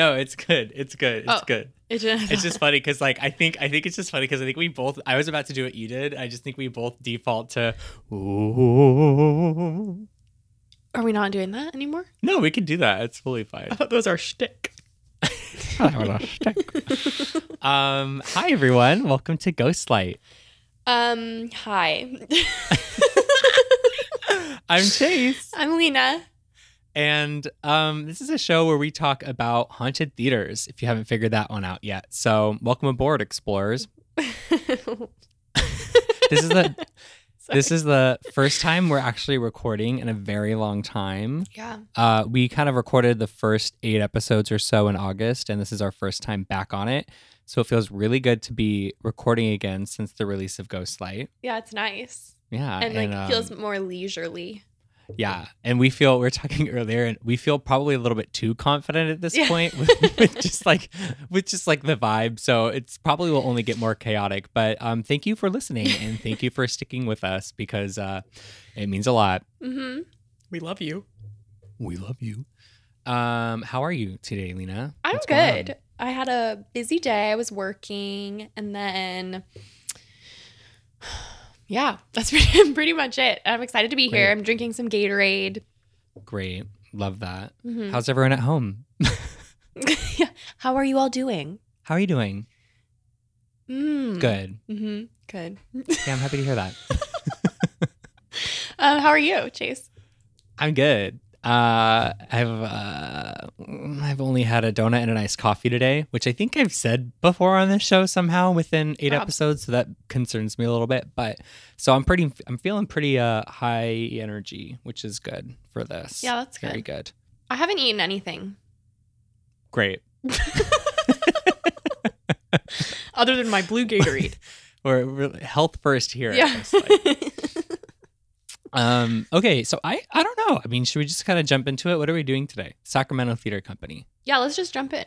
No, it's good. It's good. It's Oh. good. It just, It's just funny because like I think I think it's just funny because I think we both I was about to do what you did. I just think we both default to Ooh. Are we not doing that anymore? No, we can do that. It's fully fine. I thought those are shtick. um, hi everyone. Welcome to Ghostlight. Um, hi. I'm Chase. I'm Lena. And um, this is a show where we talk about haunted theaters, if you haven't figured that one out yet. So, welcome aboard, explorers. This is the this is the first time we're actually recording in a very long time. yeah. Uh, we kind of recorded the first eight episodes or so in August, and this is our first time back on it. So it feels really good to be recording again since the release of Ghostlight. Yeah, it's nice. Yeah, And like um, feels more leisurely. Yeah, and we feel we are talking earlier, and we feel probably a little bit too confident at this Yeah. point with, with just like with just like the vibe. So it's probably will only get more chaotic. But um, thank you for listening, and thank you for sticking with us because uh, it means a lot. Mm-hmm. We love you. We love you. Um, how are you today, Lena? I'm What's good. I had a busy day. I was working and then yeah, that's pretty, pretty much it. I'm excited to be here. I'm drinking some Gatorade. Great, love that. Mhm. How's everyone at home? How are you all doing? How are you doing? Mm. Good. Mm-hmm. Good. Yeah, I'm happy to hear that. um, how are you, Chase? I'm good. Uh, I've uh, I've only had a donut and a nice coffee today, which I think I've said before on this show somehow within eight episodes, so that concerns me a little bit. But so I'm pretty, I'm feeling pretty uh high energy, which is good for this. Yeah, that's very good. good. I haven't eaten anything Great. other than my blue Gatorade. We're, we're health first here. yeah. Um. Okay. So I I don't know. I mean, should we just kind of jump into it? What are we doing today? Sacramento Theater Company. yeah, let's just jump in.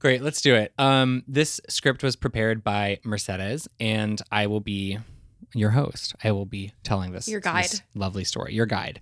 Great, let's do it. Um, this script was prepared by Mercedes, and I will be your host. I will be telling this Your guide. this lovely story. Your guide.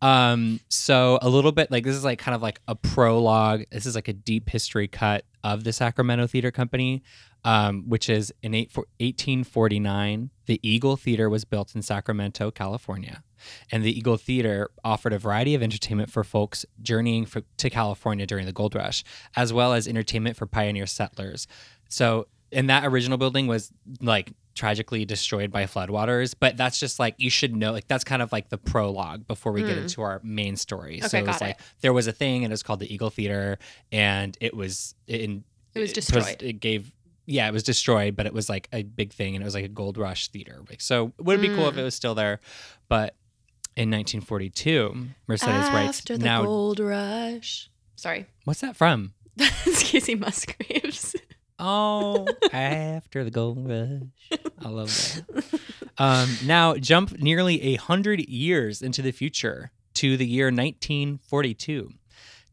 Um, so a little bit like this is like kind of like a prologue. This is like a deep history cut of the Sacramento Theater Company, um, which is in eight, 1849. The Eagle Theater was built in Sacramento, California and the Eagle Theater offered a variety of entertainment for folks journeying for, to California during the gold rush, as well as entertainment for pioneer settlers. So, and that original building was like tragically destroyed by floodwaters, but that's just like you should know, like that's kind of like the prologue before we get Mm. into our main story. so it was like it. there was a thing, and it was called the Eagle Theater, and it was in It was destroyed. it gave yeah, it was destroyed, but it was like a big thing, and it was like a gold rush theater. Like, so it would be cool if Mm. it was still there, but in 1942, Mercedes writes After the now. gold rush. Sorry. What's that from? That's Kacey Musgraves. Oh, after the gold rush. I love that. Um, now jump nearly a hundred years into the future to the year 1942.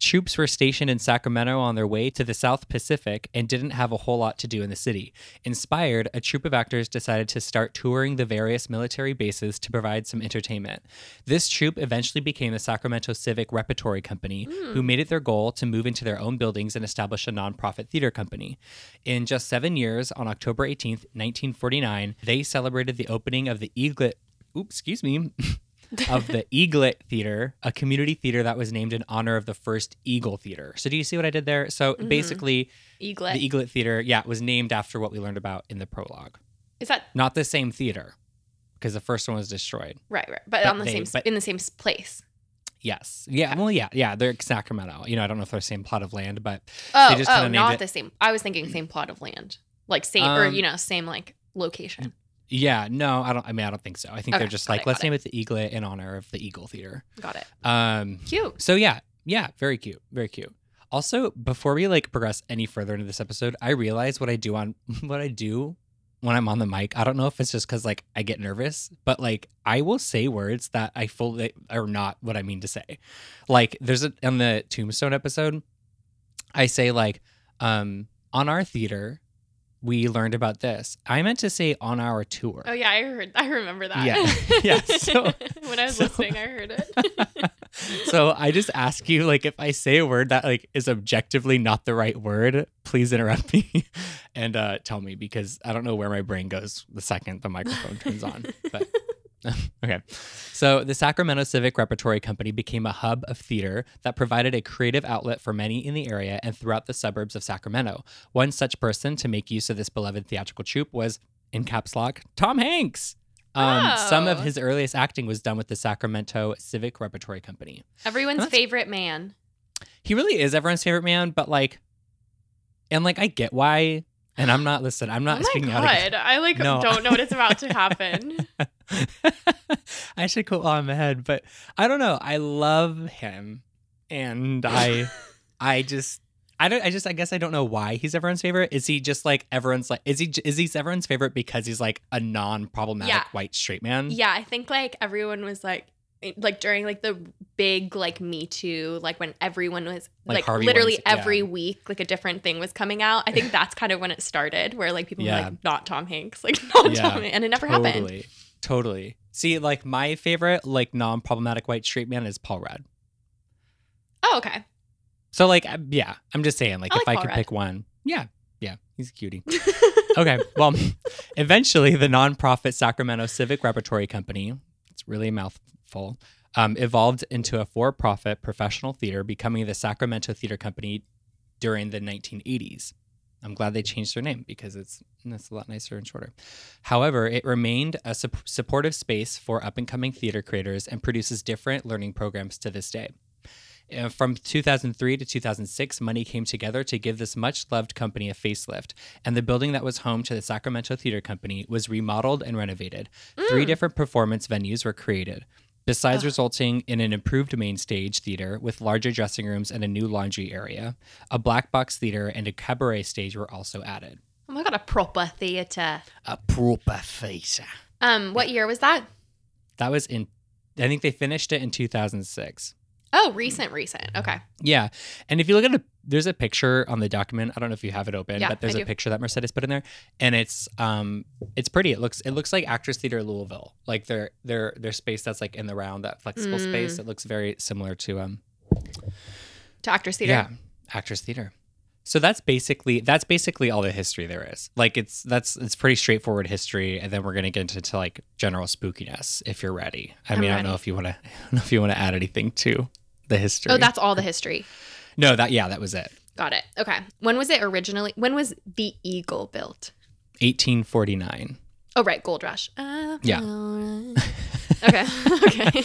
Troops were stationed in Sacramento on their way to the South Pacific and didn't have a whole lot to do in the city. Inspired, a troupe of actors decided to start touring the various military bases to provide some entertainment. This troupe eventually became the Sacramento Civic Repertory Company, who hmm. made it their goal to move into their own buildings and establish a nonprofit theater company. In just seven years, on October 18th, 1949, they celebrated the opening of the Eaglet. Oops, excuse me. of the Eaglet Theater, a community theater that was named in honor of the first Eagle Theater. So, do you see what I did there? So, Mhm. basically, Eaglet. the Eaglet Theater, yeah, was named after what we learned about in the prologue. Is that Not the same theater, because the first one was destroyed. right? Right. But, But on the they- same but- in the same place. Yes. Yeah. Well, yeah. Yeah. They're in Sacramento. You know, I don't know if they're the same plot of land, but Oh, just oh, not it- the same. I was thinking same plot of land, like same or Um, you know same like location. Yeah, no, I don't. I mean, I don't think so. I think they're just like it, let's name it the Eaglet in honor of the Eagle Theater. Got it. Um. Cute. So yeah, yeah, very cute, very cute. Also, before we like progress any further into this episode, I realize what I do on what I do when I'm on the mic. I don't know if it's just because like I get nervous, but like I will say words that I fully are not what I mean to say. Like there's a on the Tombstone episode, I say like, um, on our theater, we learned about this. I meant to say on our tour. Oh yeah, I heard. I remember that. Yeah. Yeah, so- when I was so- listening, I heard it. so I just ask you, like, if I say a word that like is objectively not the right word, please interrupt me and uh, tell me because I don't know where my brain goes the second the microphone turns on. But okay, so the Sacramento Civic Repertory Company became a hub of theater that provided a creative outlet for many in the area and throughout the suburbs of Sacramento. One such person to make use of this beloved theatrical troupe was, in caps lock, Tom Hanks. Um, Some of Oh. his earliest acting was done with the Sacramento Civic Repertory Company. Everyone's favorite man. He really is everyone's favorite man, but like, and like, I get why. And I'm not, listen, I'm not oh my speaking god! out I like No. don't know what is about to happen. I should quote while I'm ahead, but I don't know. I love him, and I, I just, I don't. I just, I guess I don't know why he's everyone's favorite. Is he just like everyone's like? Is he? Is he everyone's favorite because he's like a non-problematic Yeah. white straight man? yeah, I think like everyone was like, like during like the big like Me Too, like when everyone was Like like, literally Weinstein, every yeah. week like a different thing was coming out. I think that's kind of when it started, where like people Yeah. were like, not Tom Hanks, like not Yeah, Tom, and it never happened. Totally, totally. See, like my favorite, like non-problematic white straight man is Paul Rudd. Oh, okay. So like, yeah, I'm just saying, like, I if like I Paul could Rudd. pick one, yeah, yeah, he's a cutie. okay, well, eventually the nonprofit Sacramento Civic Repertory Company, it's really a um, evolved into a for-profit professional theater, becoming the Sacramento Theater Company during the 1980s. I'm glad they changed their name because it's it's a lot nicer and shorter. However, it remained a sup- supportive space for up and coming theater creators and produces different learning programs to this day. Uh, From 2003 to 2006, money came together to give this much loved company a facelift, and the building that was home to the Sacramento Theater Company was remodeled and renovated. Three Mm. different performance venues were created. Besides Ugh. resulting in an improved main stage theater with larger dressing rooms and a new laundry area, a black box theater and a cabaret stage were also added. Oh my god, a proper theater. A proper theater. Um, what year was that? That was in, I think they finished it in 2006. Oh, recent, recent. Okay. Yeah. And if you look at a there's a picture on the document. I don't know if you have it open, Yeah, but there's a picture that Mercedes put in there. And it's um it's pretty. It looks it looks like Actors Theater Louisville. Like their their their space that's like in the round, that flexible Mm. space. It looks very similar to um To Actors Theater. yeah, Actors Theater. So that's basically that's basically all the history there is. Like it's that's it's pretty straightforward history, and then we're gonna get into to like general spookiness if you're ready. I I'm mean, I don't know if you want to, I don't know if you want to add anything to the history. Oh, that's all the history. no, that yeah, that was it. Got it. Okay. When was it originally? When was the Eagle built? 1849. Oh, right. Gold Rush. Uh, Yeah. okay. okay. okay,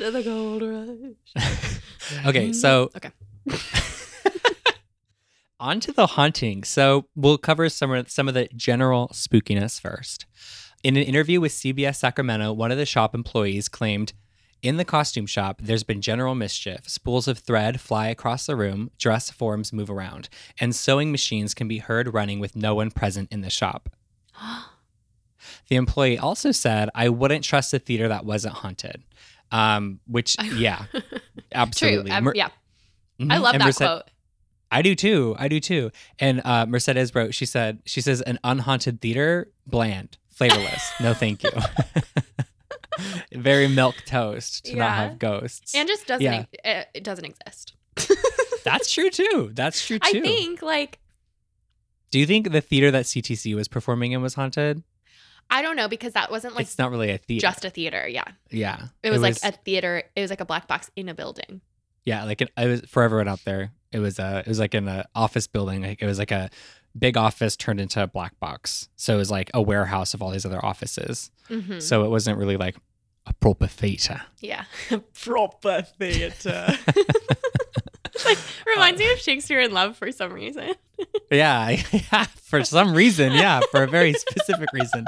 After the gold rush. Okay, so Okay. on to the haunting. So we'll cover some of some of the general spookiness first. In an interview with CBS Sacramento, one of the shop employees claimed, "In the costume shop, there's been general mischief. Spools of thread fly across the room, dress forms move around, and sewing machines can be heard running with no one present in the shop." The employee also said, "I wouldn't trust a theater that wasn't haunted." Um, which, yeah, True. absolutely. Um, Mer- yeah. Mhm. I love And that Merced- quote. I do too. I do too. And uh, Mercedes wrote, she said, she says, an unhaunted theater, bland, flavorless. no, thank you. Very milk toast to not have ghosts. And just doesn't Yeah. it, it doesn't exist. That's true too. That's true too. I think like Do you think the theater that CTC was performing in was haunted? I don't know because that wasn't like it's not really a theater. just a theater. Yeah. yeah. It was, like a theater. It was like a black box in a building. yeah, like an, it was for everyone out there. It was a it was like in an office building. Like it was like a big office turned into a black box. So it was like a warehouse of all these other offices. Mhm. So it wasn't really like a proper theater. Yeah. Proper theater. like reminds me of Shakespeare in Love for some reason. Yeah, yeah, for some reason, yeah, for a very specific reason.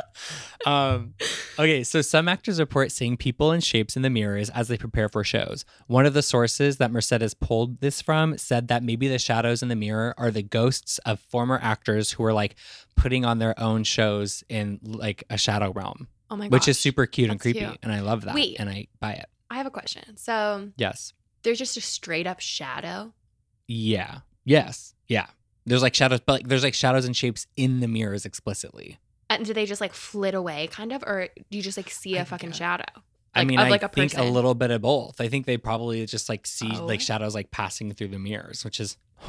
Um, okay, so some actors report seeing people and shapes in the mirrors as they prepare for shows. One of the sources that Mercedes pulled this from said that maybe the shadows in the mirror are the ghosts of former actors who were like putting on their own shows in like a shadow realm, Oh my god. which is super cute and creepy, cute. and I love that, Wait. and I buy it. I have a question. So Yes, there's just a straight up shadow. yeah, yes, yeah. There's like shadows, but like there's like shadows and shapes in the mirrors explicitly. And do they just like flit away, kind of, or do you just like see a I fucking uh, think, shadow? I mean, I like, a think a little bit of both. I think they probably just like see Oh. like shadows like passing through the mirrors, which is That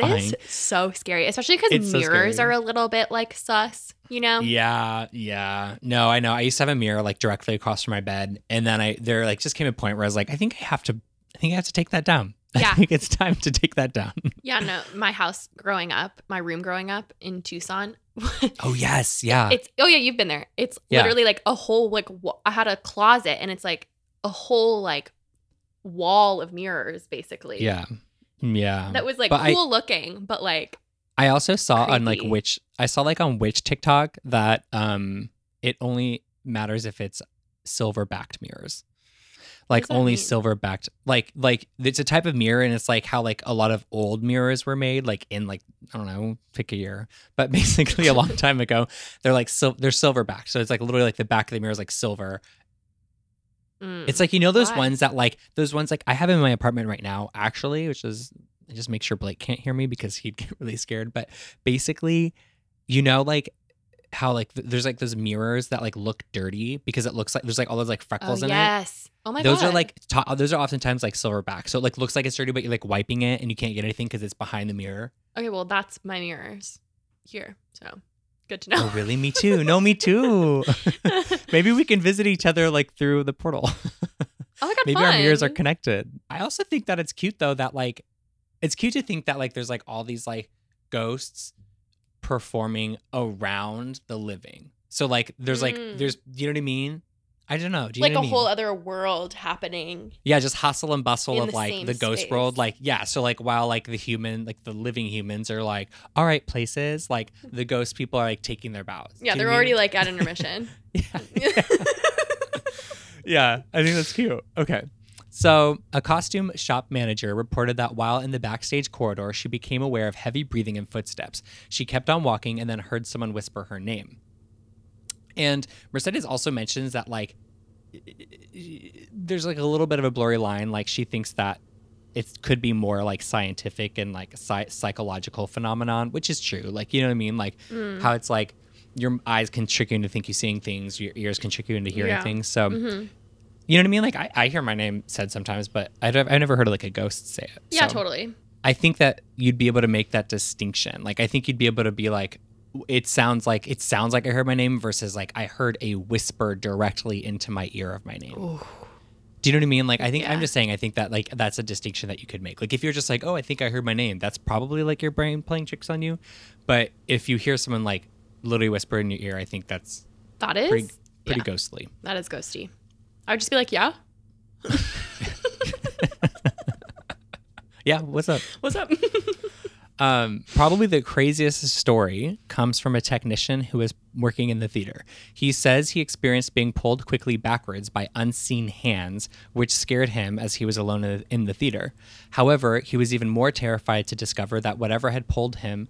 horrifying. is so scary, especially because mirrors scary. are a little bit like sus, you know? Yeah, yeah. No, I know. I used to have a mirror like directly across from my bed, and then I there like just came a point where I was like, I think I have to, I think I have to take that down. Yeah. I think it's time to take that down. Yeah, no, my house growing up, my room growing up in Tucson. oh yes, yeah, it's oh yeah, you've been there. It's Yeah. literally like a whole like wa- I had a closet and it's like a whole like wall of mirrors basically. yeah, yeah. That was like But I- cool looking, but like I also saw on like which I saw like on which TikTok that um it only matters if it's silver backed mirrors. Like only mean? silver backed like like it's a type of mirror and it's like how like a lot of old mirrors were made like in like I don't know pick a year but basically a long time ago they're like sil- they're silver backed so it's like literally like the back of the mirror is like silver mm. it's like you know those Why? ones that like those ones like I have in my apartment right now actually, which is I just make sure Blake can't hear me because he'd get really scared. But basically, you know, like how like th- there's like those mirrors that like look dirty because it looks like there's like all those like oh, freckles in it. yes. Oh my those god. Those are like to- those are oftentimes like silverback, so it like looks like it's dirty, but you're like wiping it and you can't get anything because it's behind the mirror. Okay, well that's my mirrors here. So good to oh, know. Oh, really? Me too. No, me too. Maybe we can visit each other like through the portal. Oh my god, maybe our mirrors are connected. I also think that it's cute though that like it's cute to think that like there's like all these like ghosts performing around the living. So like there's like Mm. there's you know what I mean? I don't know. Do you like know a mean? whole other world happening. yeah, just hustle and bustle of the like the ghost world. Like yeah, so like while like the human like the living humans are like all right places, like the ghost people are like taking their bows. Yeah, Do they're know what I already mean? like at intermission. yeah. yeah, I think that's cute. Okay. So, a costume shop manager reported that while in the backstage corridor, she became aware of heavy breathing and footsteps. She kept on walking and then heard someone whisper her name. And Mercedes also mentions that, like, there's like a little bit of a blurry line. Like, she thinks that it could be more like scientific and like psy- psychological phenomenon, which is true. Like, you know what I mean? Like, Mm. how it's like your eyes can trick you into think you're seeing things, your ears can trick you into hearing Yeah. things. So, Mhm. You know what I mean? Like I, I hear my name said sometimes, but I've, I've never heard of like a ghost say it. Yeah, So totally. I think that you'd be able to make that distinction. Like I think you'd be able to be like, it sounds like it sounds like I heard my name versus like I heard a whisper directly into my ear of my name. Ooh. Do you know what I mean? Like I think I'm just saying I think that like that's a distinction that you could make. Like if you're just like, oh, I think I heard my name, that's probably like your brain playing tricks on you. But if you hear someone like literally whisper in your ear, I think that's That is pretty pretty yeah. ghostly. that is ghosty. I would just be like, yeah, Yeah, what's up? what's up? Um, probably the craziest story comes from a technician who was working in the theater. He says he experienced being pulled quickly backwards by unseen hands, which scared him as he was alone in the- in the theater. However, he was even more terrified to discover that whatever had pulled him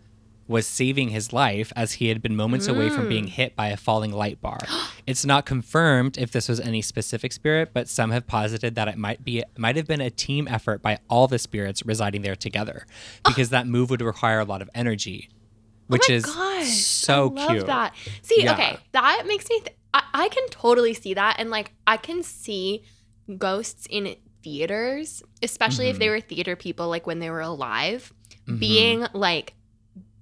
was saving his life as he had been moments away from being hit by a falling light bar. it's not confirmed if this was any specific spirit, but some have posited that it might be might have been a team effort by all the spirits residing there together because that move would require a lot of energy. Which oh is gosh, so I love cute. That. See, Yeah. okay, that makes me. Th- I, I can totally see that, and like I can see ghosts in theaters, especially if they Mm-hmm. were theater people, like when they were alive, Mhm. being like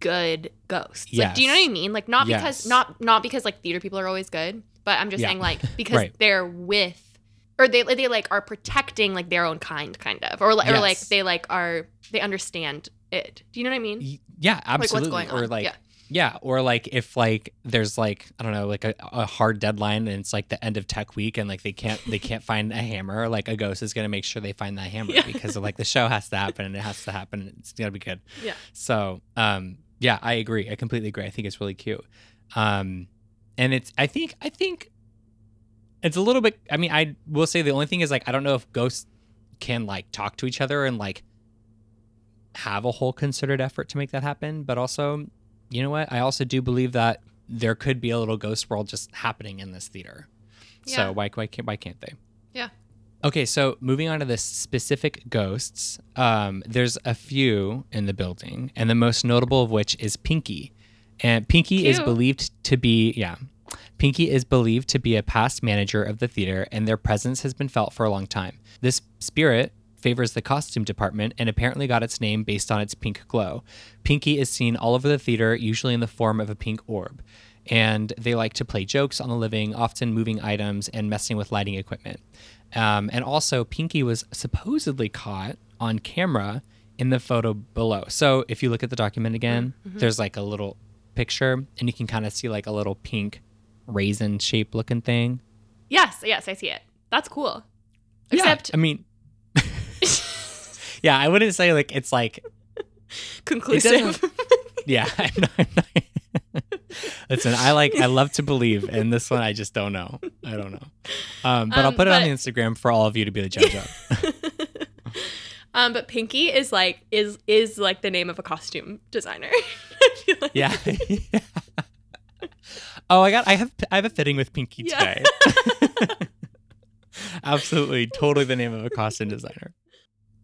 good ghosts. Like, do you know what I mean? Like not Yes. because not not because like theater people are always good, but I'm just Yeah. saying like because Right. they're with. Or they, they like are protecting like their own kind, kind of, or, or like they like are they understand it. Do you know what I mean? Yeah, Like absolutely. on? Or like yeah. Yeah, or like if like there's like I don't know like a, a hard deadline and it's like the end of tech week and like they can't they can't find a hammer like a ghost is gonna make sure they find that hammer Yeah. because like the show has to happen and it has to happen and it's gonna be good. Yeah. So um yeah I agree I completely agree I think it's really cute, um and it's I think I think it's a little bit I mean I will say the only thing is like I don't know if ghosts can like talk to each other and like have a whole concerted effort to make that happen but also you know what? I also do believe that there could be a little ghost world just happening in this theater. Yeah. So why why can't why can't they? Yeah. Okay, so moving on to the specific ghosts, um, there's a few in the building, and the most notable of which is Pinky. And Pinky is believed to be, yeah, Pinky is believed to be a past manager of the theater, and their presence has been felt for a long time. This spirit favors the costume department and apparently got its name based on its pink glow. Pinky is seen all over the theater, usually in the form of a pink orb. And they like to play jokes on the living, often moving items and messing with lighting equipment. Um, and also, Pinky was supposedly caught on camera in the photo below. So if you look at the document again, there's like a little picture, and you can kind of see like a little pink raisin shape looking thing. Yes, yes, I see it. That's cool. Yeah, Except I mean, yeah, I wouldn't say like it's like conclusive. yeah. I'm not, I'm not- Listen, I like I love to believe, and this one I just don't know. I don't know, um, but I'll Um, put it on the Instagram for all of you to be the judge of. um, but Pinky is like is is like the name of a costume designer. Like- Yeah. oh, I got. I have. I have a fitting with Pinky Yeah. today. Absolutely, totally the name of a costume designer.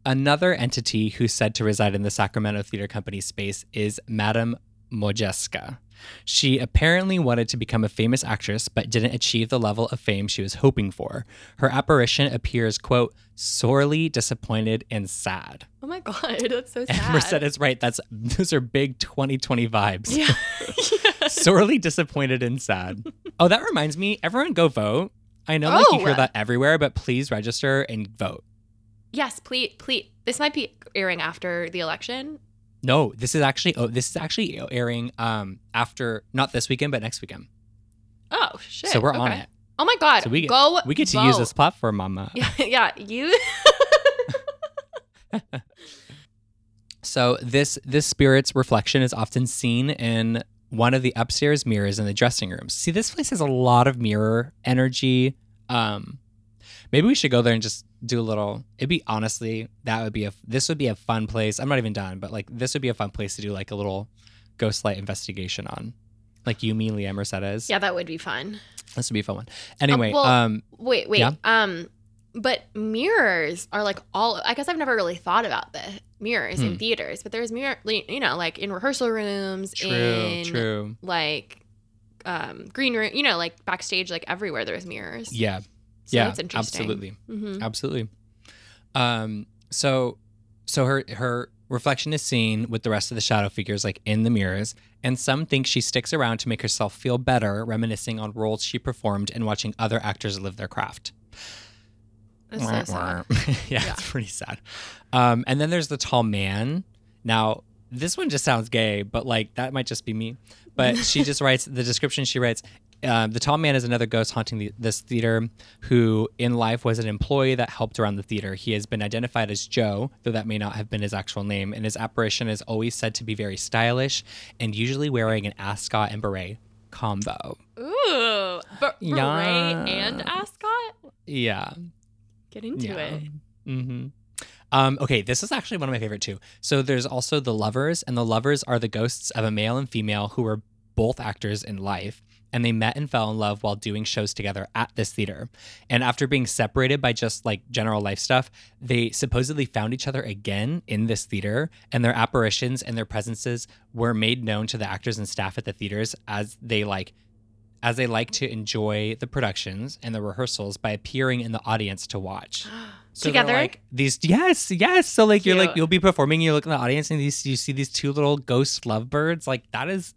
Another entity who's said to reside in the Sacramento Theater Company space is Madame Modjeska. She apparently wanted to become a famous actress, but didn't achieve the level of fame she was hoping for. Her apparition appears, quote, sorely disappointed and sad. Oh my god, that's so sad. Merced is right. That's those are big 2020 vibes. Yeah. yeah. sorely disappointed and sad. Oh, that reminds me, everyone go vote. I know like you Oh. hear that everywhere, but please register and vote. Yes, please, please. This might be airing after the election. No, this is actually oh, this is actually airing um after not this weekend but next weekend. Oh shit! So we're on it. Oh my god! So we get- go. We get to use this platform, mama. Yeah, yeah. You. So this this spirit's reflection is often seen in one of the upstairs mirrors in the dressing rooms. See, this place has a lot of mirror energy. Um, maybe we should go there and just do a little. It'd be honestly that would be a this would be a fun place. I'm not even done, but like this would be a fun place to do like a little ghost light investigation on. Like you, me, Leah Mercedes. yeah, that would be fun. this would be a fun one. Anyway, well- um, Wait, wait. Yeah? Um, but mirrors are like all. I guess I've never really thought about the mirrors Hmm. in theaters, but there's mirror. You know, like in rehearsal rooms, true, in true. like um green room. You know, like backstage, like everywhere there's mirrors. Yeah, So yeah, absolutely. hmm Absolutely. Um, so so her her reflection is seen with the rest of the shadow figures like in the mirrors, and some think she sticks around to make herself feel better, reminiscing on roles she performed and watching other actors live their craft. That's so sad. yeah, Yeah. it's pretty sad. Um, and then there's the tall man. Now, this one just sounds gay, but like that might just be me. But she just writes the description. She writes, um, "The tall man is another ghost haunting the, this theater, who in life was an employee that helped around the theater. He has been identified as Joe, though that may not have been his actual name. And his apparition is always said to be very stylish, and usually wearing an ascot and beret combo. Ooh, but beret Yeah. and ascot. Yeah, Get into it. hmm Um, okay, this is actually one of my favorite too. So there's also the lovers, and the lovers are the ghosts of a male and female who were both actors in life, and they met and fell in love while doing shows together at this theater. And after being separated by just like general life stuff, they supposedly found each other again in this theater, and their apparitions and their presences were made known to the actors and staff at the theaters as they like as they like to enjoy the productions and the rehearsals by appearing in the audience to watch. So Together? like these yes, yes. So like you're like you'll be performing, you look in the audience and these you see these two little ghost lovebirds. Like that is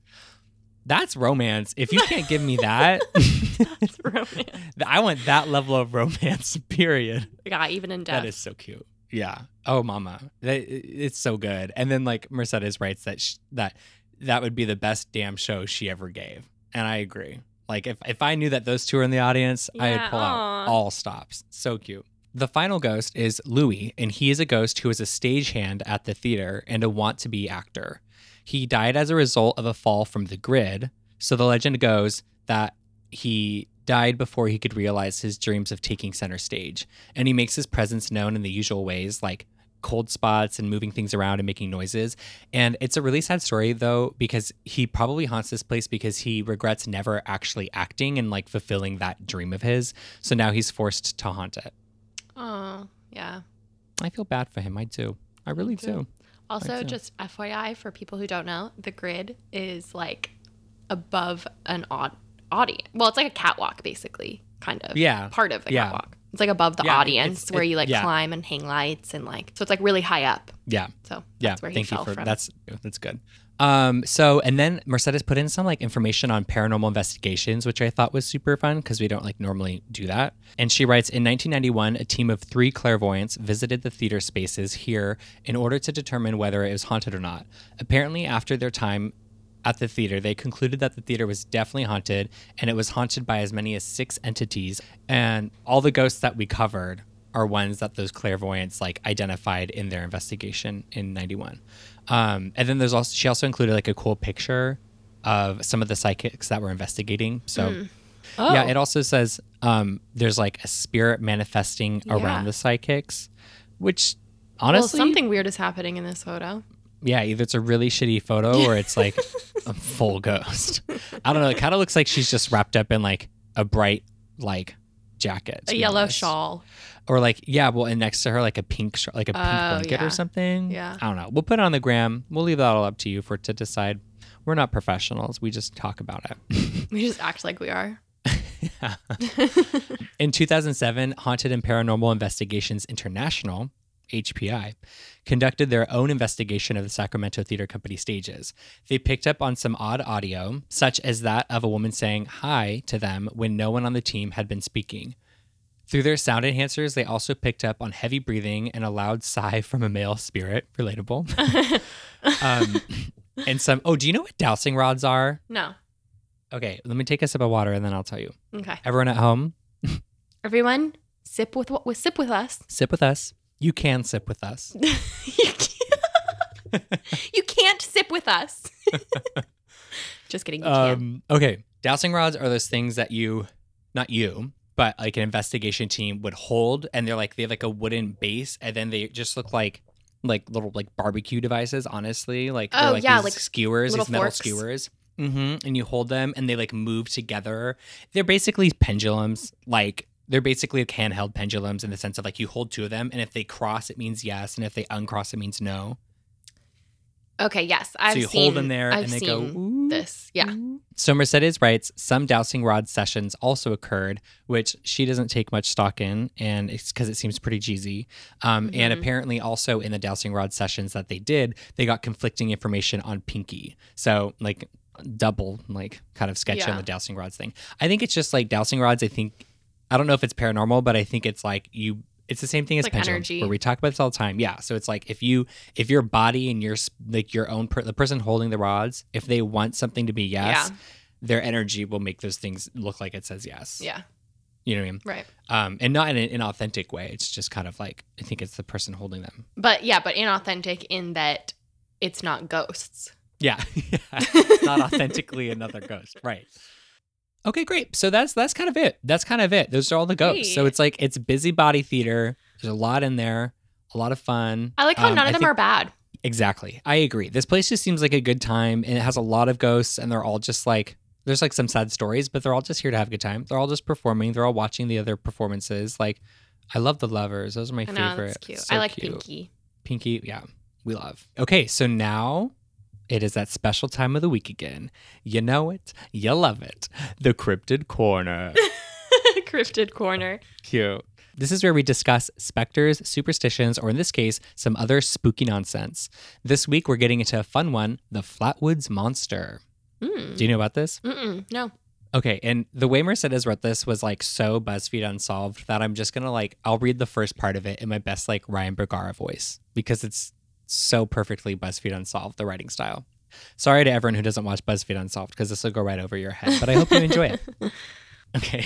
that's romance. If you can't give me that, That's romance. I want that level of romance, period. Yeah, even in death. That is so cute. Yeah. Oh, mama, it's so good. And then like Mercedes writes that sh- that that would be the best damn show she ever gave, and I agree. Like if if I knew that those two are in the audience, I'd pull aw. out all stops. So cute. The final ghost is Louis, and he is a ghost who is a stagehand at the theater and a want to be actor. He died as a result of a fall from the grid. So the legend goes that he died before he could realize his dreams of taking center stage. And he makes his presence known in the usual ways, like cold spots and moving things around and making noises. And it's a really sad story, though, because he probably haunts this place because he regrets never actually acting and like fulfilling that dream of his. So now he's forced to haunt it. Oh, Yeah. I feel bad for him. I do. I really do. Also, just FYI for people who don't know, the grid is like above an odd audience. Well, it's like a catwalk, basically, kind of. Yeah. Part of a Yeah. catwalk. It's like above the Yeah, audience it's- where it- you like yeah. climb and hang lights and like so it's like really high up. Yeah. So Yeah. that's where he Thank fell you for from. that's that's good. Um, so and then Mercedes put in some like information on paranormal investigations, which I thought was super fun because we don't like normally do that. And she writes in 1991, a team of three clairvoyants visited the theater spaces here in order to determine whether it was haunted or not. Apparently, after their time at the theater, they concluded that the theater was definitely haunted and it was haunted by as many as six entities. And all the ghosts that we covered are ones that those clairvoyants like identified in their investigation in 91. Um, and then there's also, she also included like a cool picture of some of the psychics that were investigating. So, oh. yeah, it also says um, there's like a spirit manifesting Yeah. around the psychics, which well, honestly, something weird is happening in this photo. Yeah, either it's a really shitty photo or it's like a full ghost. I don't know. It kind of looks like she's just wrapped up in like a bright like jacket, A yellow honest. shawl. or like yeah, well, and next to her like a pink, like a pink Oh, blanket yeah. or something. Yeah. I don't know. We'll put it on the gram. We'll leave that all up to you for to decide. We're not professionals. We just talk about it. We just act like we are. In 2007, Haunted and Paranormal Investigations International, HPI, conducted their own investigation of the Sacramento Theater Company stages. They picked up on some odd audio, such as that of a woman saying hi to them when no one on the team had been speaking. Through their sound enhancers, they also picked up on heavy breathing and a loud sigh from a male spirit. Relatable. um, and some, oh, do you know what dowsing rods are? No. Okay, let me take a sip of water and then I'll tell you. Okay. Everyone at home, Everyone, sip with what? With sip with us. sip with us. You can sip with us. you, can't, you can't sip with us. Just kidding. Um, okay. Dowsing rods are those things that you, not you, but like an investigation team would hold, and they're like they have like a wooden base, and then they just look like like little like barbecue devices. Honestly, like they're Oh, like yeah, like skewers, these metal forks. skewers. hmm And you hold them, and they like move together. They're basically pendulums, like. They're basically like handheld pendulums in the sense of like you hold two of them, and if they cross, it means yes, and if they uncross, it means no. Okay. Yes, I've so you seen. hold them there, I've and they go. "Ooh, this. Yeah. So Mercedes writes some dowsing rod sessions also occurred, which she doesn't take much stock in, and it's because it seems pretty cheesy. Um, And Mhm. apparently, also in the dowsing rod sessions that they did, they got conflicting information on Pinky. So like double, like kind of sketchy on the dowsing rods thing. I think it's just like dowsing rods. I think I don't know if it's paranormal, but I think it's like you. It's the same thing as Like pendulums, energy. where we talk about this all the time. Yeah. So it's like if you if your body and your like your own per, the person holding the rods, if they want something to be yes, Yeah. their energy will make those things look like it says yes. Yeah. You know what I mean? Right. Um, and not in an inauthentic way. It's just kind of like I think it's the person holding them. But yeah, but inauthentic in that it's not ghosts. Yeah. it's not authentically another ghost. Right. Okay, great. So that's that's kind of it. That's kind of it. Those are all the ghosts. So it's like it's busybody theater. There's a lot in there, a lot of fun. I like how Um, none I of them think- are bad. Exactly. I agree. This place just seems like a good time and it has a lot of ghosts and they're all just like there's like some sad stories, but they're all just here to have a good time. They're all just performing. They're all watching the other performances. Like I love the lovers. Those are my I know favorite. that's cute. So I like cute. Pinky. Pinky, yeah, we love. Okay, so now it is that special time of the week again. You know it, you love it. The cryptid corner. Cryptid corner. Cute. This is where we discuss specters, superstitions, or in this case, some other spooky nonsense. This week, we're getting into a fun one the Flatwoods Monster. Mm. Do you know about this? Mm-mm. No. Okay, and the way Mercedes wrote this was like so BuzzFeed Unsolved that I'm just gonna like, I'll read the first part of it in my best like Ryan Bergara voice because it's so perfectly BuzzFeed Unsolved, the writing style. Sorry to everyone who doesn't watch BuzzFeed Unsolved because this will go right over your head, but I hope you enjoy it. Okay.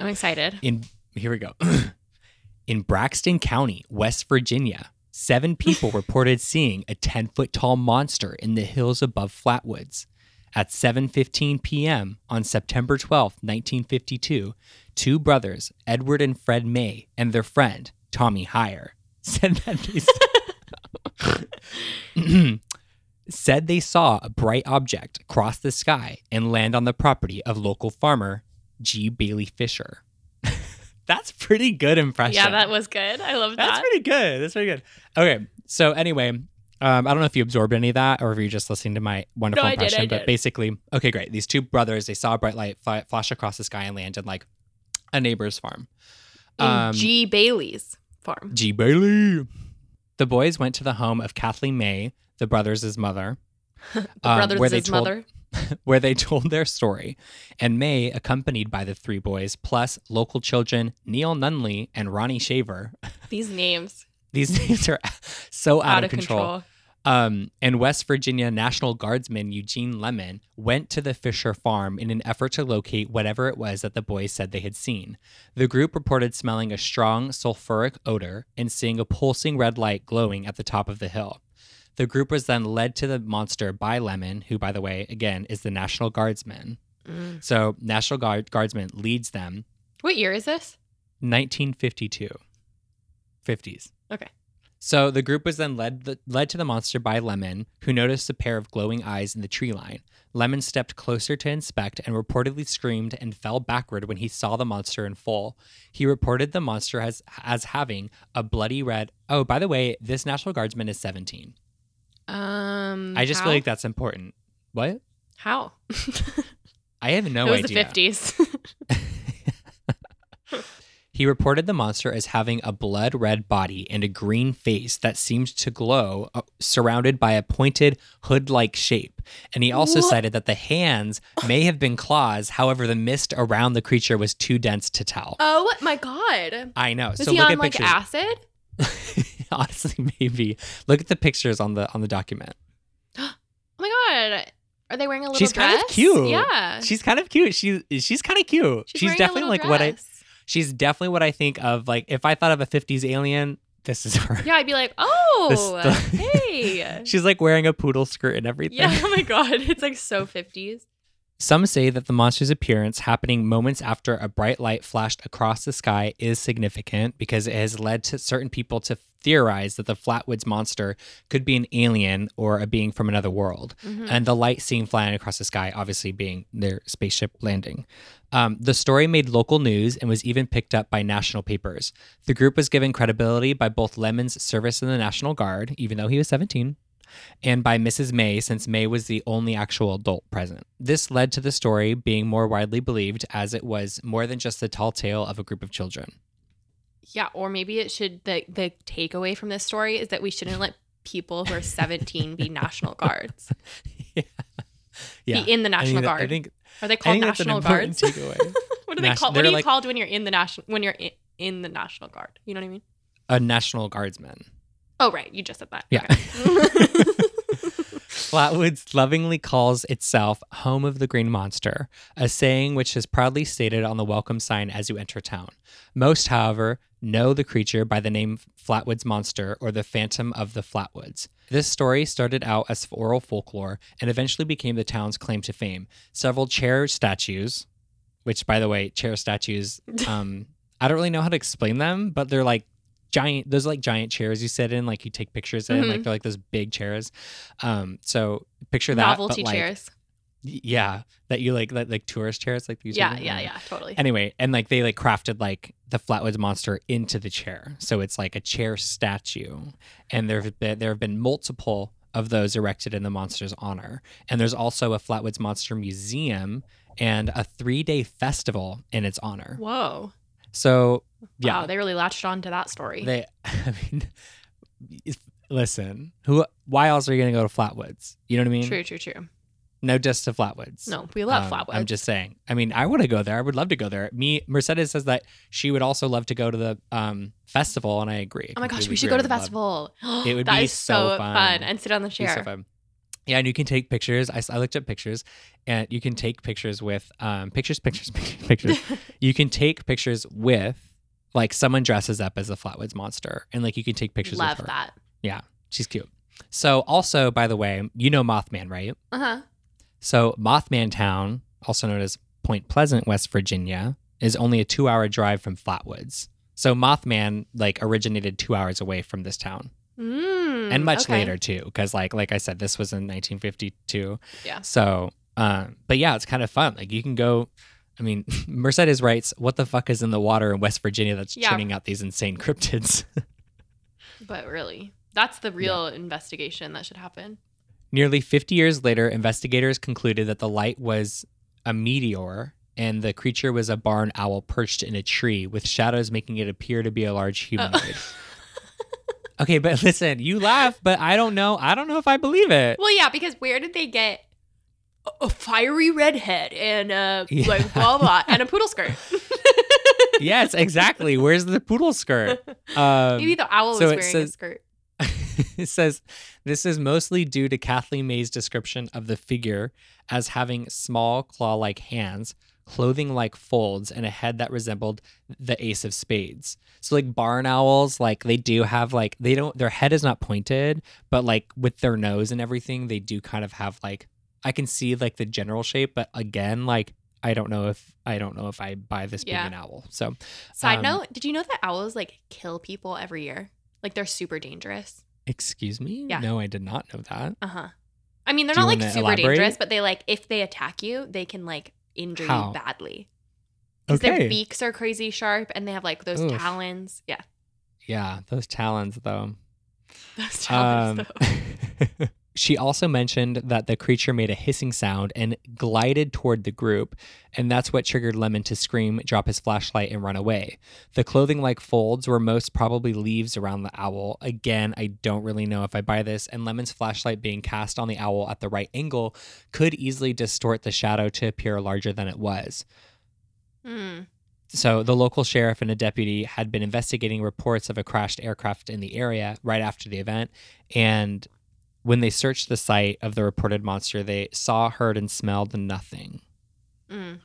I'm excited. In here we go. In Braxton County, West Virginia, seven people reported seeing a 10 foot tall monster in the hills above Flatwoods. At 7:15 p.m. on September 12, 1952, two brothers, Edward and Fred May, and their friend, Tommy Hyer, said that they said they saw a bright object cross the sky and land on the property of local farmer G. Bailey Fisher. That's pretty good impression. Yeah, that was good. I love that. That's pretty good. That's pretty good. Okay. So anyway, um, I don't know if you absorbed any of that or if you're just listening to my wonderful No, I did, impression, but basically, okay, great. These two brothers, they saw a bright light fly, flash across the sky and land in like a neighbor's farm. Um, G. Bailey's farm. G. Bailey. The boys went to the home of Kathleen May, the brothers' mother, The um, brothers where they told- mother. where they told their story. And May, accompanied by the three boys, plus local children Neil Nunley and Ronnie Shaver. These names These names are so out, out, of control. Um, and West Virginia National Guardsman Eugene Lemon went to the Fisher farm in an effort to locate whatever it was that the boys said they had seen. The group reported smelling a strong sulfuric odor and seeing a pulsing red light glowing at the top of the hill. The group was then led to the monster by Lemon, who, by the way, again, is the National Guardsman. Mm. So, National Guard- Guardsman leads them What year is this? 1952. 50s. Okay. So the group was then led the, led to the monster by Lemon, who noticed a pair of glowing eyes in the tree line. Lemon stepped closer to inspect and reportedly screamed and fell backward when he saw the monster in full. He reported the monster as as having a bloody red. Oh, by the way, this National Guardsman is 17. Um, I just how? feel like that's important. What? how I have no it was idea. the fifties. He reported the monster as having a blood red body and a green face that seemed to glow, uh, surrounded by a pointed hood like shape. And he also What? cited that the hands may have been claws, however, the mist around the creature was too dense to tell. oh my god! I know. Was so he look on at like pictures. acid? Honestly, maybe. Look at the pictures on the on the document. Oh my god! Are they wearing a little She's dress? kind of cute. Yeah, She's kind of cute. She she's kind of cute. She's, She's, definitely like what I dress. She's definitely what I think of like if I thought of a 50s alien, this is her. Yeah, I'd be like, oh, the- hey. She's like wearing a poodle skirt and everything. yeah, oh my god, it's like so fifties. Some say that the monster's appearance happening moments after a bright light flashed across the sky is significant because it has led to certain people to theorize that the Flatwoods monster could be an alien or a being from another world. Mm-hmm. And the light seen flying across the sky, obviously being their spaceship landing. Um, the story made local news and was even picked up by national papers. The group was given credibility by both Lemon's service in the National Guard, even though he was 17, and by Mrs. May, since May was the only actual adult present. This led to the story being more widely believed as it was more than just the tall tale of a group of children. Yeah, or maybe it should the the takeaway from this story is that we shouldn't let people who are 17 be national guards. Yeah. Be in the National think that- Guard. I think, are they I called think that's an national guards? takeaway. what are they Nat- called? What are you like- called when you're in the national when you're in, in the National Guard? You know what I mean? a National Guardsman. Oh right, you just said that. Yeah. Okay. Flatwoods lovingly calls itself home of the green monster, a saying which is proudly stated on the welcome sign as you enter town. Most, however, know the creature by the name Flatwoods Monster or the Phantom of the Flatwoods. This story started out as oral folklore and eventually became the town's claim to fame. Several chair statues, which, by the way, chair statues, um, I don't really know how to explain them, but they're like giant those are like giant chairs you sit in like you take pictures in like Mhm. they're like those big chairs um so picture that Novelty but chairs. y- yeah that you like like, like tourist chairs like these Yeah, yeah, yeah, totally. anyway and like they like crafted like the flatwoods monster into the chair so it's like a chair statue and there have been there have been multiple of those erected in the monster's honor and there's also a flatwoods monster museum and a three-day festival in its honor Whoa. So yeah Wow, they really latched on to that story. they, I mean, listen. Who? Why else are you gonna go to Flatwoods? You know what I mean? true, true, true. No, just to Flatwoods. No, we love Um, Flatwoods. I'm just saying. I mean, I want to go there. I would love to go there. Me, Mercedes says that she would also love to go to the um festival, and I agree. Oh my gosh, we should go to the festival. It would That be is so fun. and sit on the chair. so fun. Yeah, and you can take pictures. I, I looked up pictures, and you can take pictures with um pictures, pictures, pictures. pictures. you can take pictures with like someone dresses up as a Flatwoods monster, and like you can take pictures Love with her. that. Yeah, she's cute. So, also, by the way, you know Mothman, right? Uh huh. So, Mothman Town, also known as Point Pleasant, West Virginia, is only a two hour drive from Flatwoods. So, Mothman like originated two hours away from this town, Mm, and much okay. later too, because like like I said, this was in 1952. Yeah. So, um, but yeah, it's kind of fun. Like you can go. I mean, Mercedes writes, "What the fuck is in the water in West Virginia that's Yeah. churning out these insane cryptids?" But really, that's the real investigation that should happen. Nearly 50 years later, investigators concluded that the light was a meteor and the creature was a barn owl perched in a tree with shadows making it appear to be a large humanoid. Okay, but listen, you laugh, but I don't know. I don't know if I believe it. Well, yeah, because where did they get a, a fiery redhead and uh Yeah. like blah blah and a poodle skirt? yes, exactly. Where's the poodle skirt? Um, Maybe the owl was so it wearing a says- skirt. it says this is mostly due to Kathleen May's description of the figure as having small claw like hands, clothing like folds, and a head that resembled the ace of spades. So, like barn owls, like they do have like, they don't, their head is not pointed, but like with their nose and everything, they do kind of have like, I can see like the general shape, but again, like, I don't know if I don't know if I buy this being an owl. So Side um, note, did you know that owls like kill people every year? Like they're super dangerous. excuse me. Yeah. No, I did not know that. Uh-huh. I mean, they're Do not like super elaborate? dangerous, but they like if they attack you, they can like injure How? you badly. Because their beaks are crazy sharp and they have like those Oof. talons. Yeah. Yeah, those talons though. Those talons Um, though. she also mentioned that the creature made a hissing sound and glided toward the group, and that's what triggered Lemon to scream, drop his flashlight, and run away. The clothing like folds were most probably leaves around the owl. Again, I don't really know if I buy this, and Lemon's flashlight being cast on the owl at the right angle could easily distort the shadow to appear larger than it was. Hmm. So, the local sheriff and a deputy had been investigating reports of a crashed aircraft in the area right after the event. And when they searched the site of the reported monster, they saw, heard, and smelled nothing. Mm.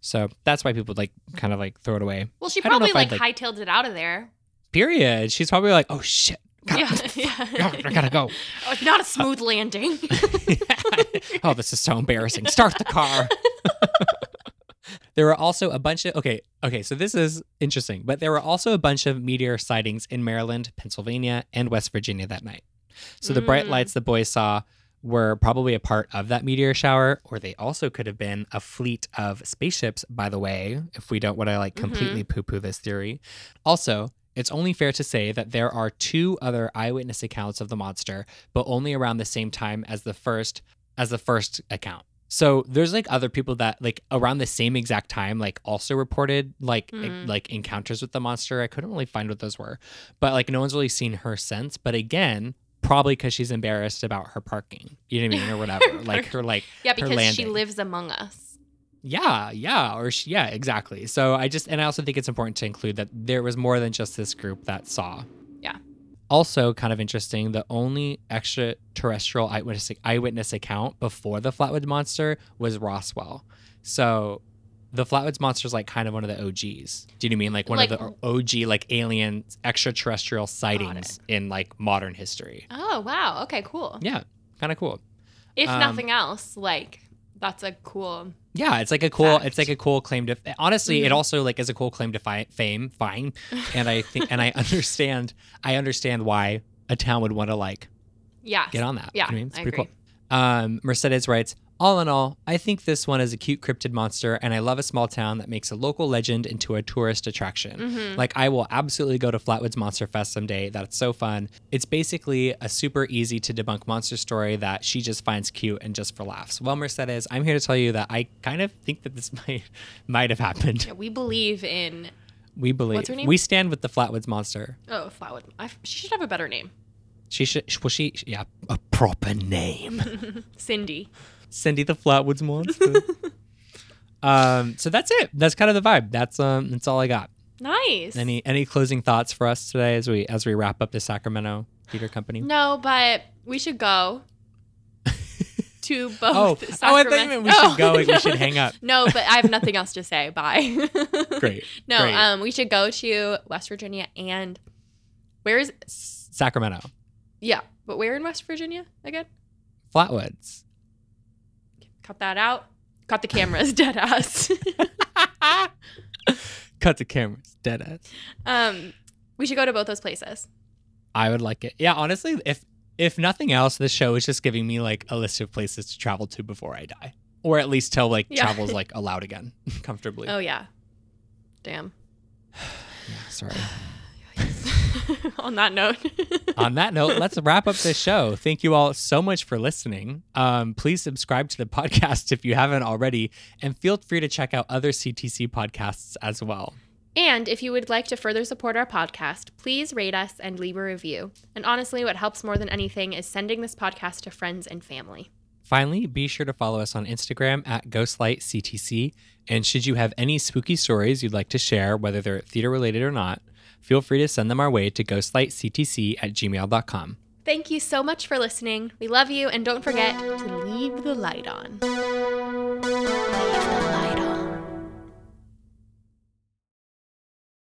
So, that's why people like kind of like throw it away. Well, she I don't know probably like, I'd, hightailed it out of there. Period. She's probably like, oh shit. God, Yeah, yeah. I gotta go. Oh, not a smooth landing. oh, this is so embarrassing. Start the car. there were also a bunch of okay, okay, so this is interesting, but there were also a bunch of meteor sightings in Maryland, Pennsylvania, and West Virginia that night. So the bright Mm. lights the boys saw were probably a part of that meteor shower, or they also could have been a fleet of spaceships, by the way, if we don't want to like Mhm. completely poo poo this theory. Also, it's only fair to say that there are two other eyewitness accounts of the monster, but only around the same time as the first as the first account. So there's like other people that like around the same exact time like also reported like Mhm. like encounters with the monster. I couldn't really find what those were. But like no one's really seen her since, but again, probably cuz she's embarrassed about her parking. You know what I mean or whatever. like her like yeah, because she lives among us. yeah, yeah, or she, yeah, exactly. So I just and I also think it's important to include that there was more than just this group that saw. Yeah. Also, kind of interesting, the only extraterrestrial eyewitness eyewitness account before the Flatwood monster was Roswell. So the Flatwoods monster is like kind of one of the OGs. Do you know what I mean? Like one Like- of the OG like alien extraterrestrial sightings in like modern history. Oh, wow. Okay, cool. Yeah, kind of cool. If Um, nothing else, like that's a cool. Yeah, it's like a cool. Fact. It's like a cool claim to. Honestly, it Mhm. also like is a cool claim to fi- fame. Fine, and I think and I understand. I understand why a town would want to like Yeah. get on that. You Yeah, know I mean, it's I pretty agree. cool. Um, Mercedes writes. All in all, I think this one is a cute cryptid monster, and I love a small town that makes a local legend into a tourist attraction. Mhm. Like, I will absolutely go to Flatwoods Monster Fest someday. That's so fun. It's basically a super easy to debunk monster story that she just finds cute and just for laughs. Well, Mercedes, I'm here to tell you that I kind of think that this might might have happened. Yeah, we believe in. We believe. What's her name? We stand with the Flatwoods Monster. Oh, Flatwood. I, she should have a better name. She should. Well, she. Yeah, a proper name. Cindy. Cindy the Flatwoods Monster. um. So that's it. That's kind of the vibe. That's um. That's all I got. Nice. Any any closing thoughts for us today as we as we wrap up the Sacramento Theater Company? No, but we should go to both. Oh, oh, I thought you meant we should Oh, go, like we should hang up. No, but I have nothing else to say. Bye. Great. No, Great. um, we should go to West Virginia and where is? Sacramento. Yeah, but where in West Virginia again? Flatwoods. Cut that out. Cut the cameras, dead ass. Cut the cameras. Dead ass. um, we should go to both those places. I would like it. Yeah, honestly, if if nothing else, this show is just giving me like a list of places to travel to before I die. or at least till like Yeah. travel's like allowed again comfortably. Oh yeah. Damn. Yeah, sorry. On that note. On that note, let's wrap up this show. Thank you all so much for listening. Um, please subscribe to the podcast if you haven't already, and feel free to check out other CTC podcasts as well. And if you would like to further support our podcast, please rate us and leave a review. And honestly, what helps more than anything is sending this podcast to friends and family. Finally, be sure to follow us on Instagram at GhostlightCTC. And should you have any spooky stories you'd like to share, whether they're theater related or not, feel free to send them our way to ghostlightctc at gmail.com. Thank you so much for listening. We love you, and don't forget to leave the light on.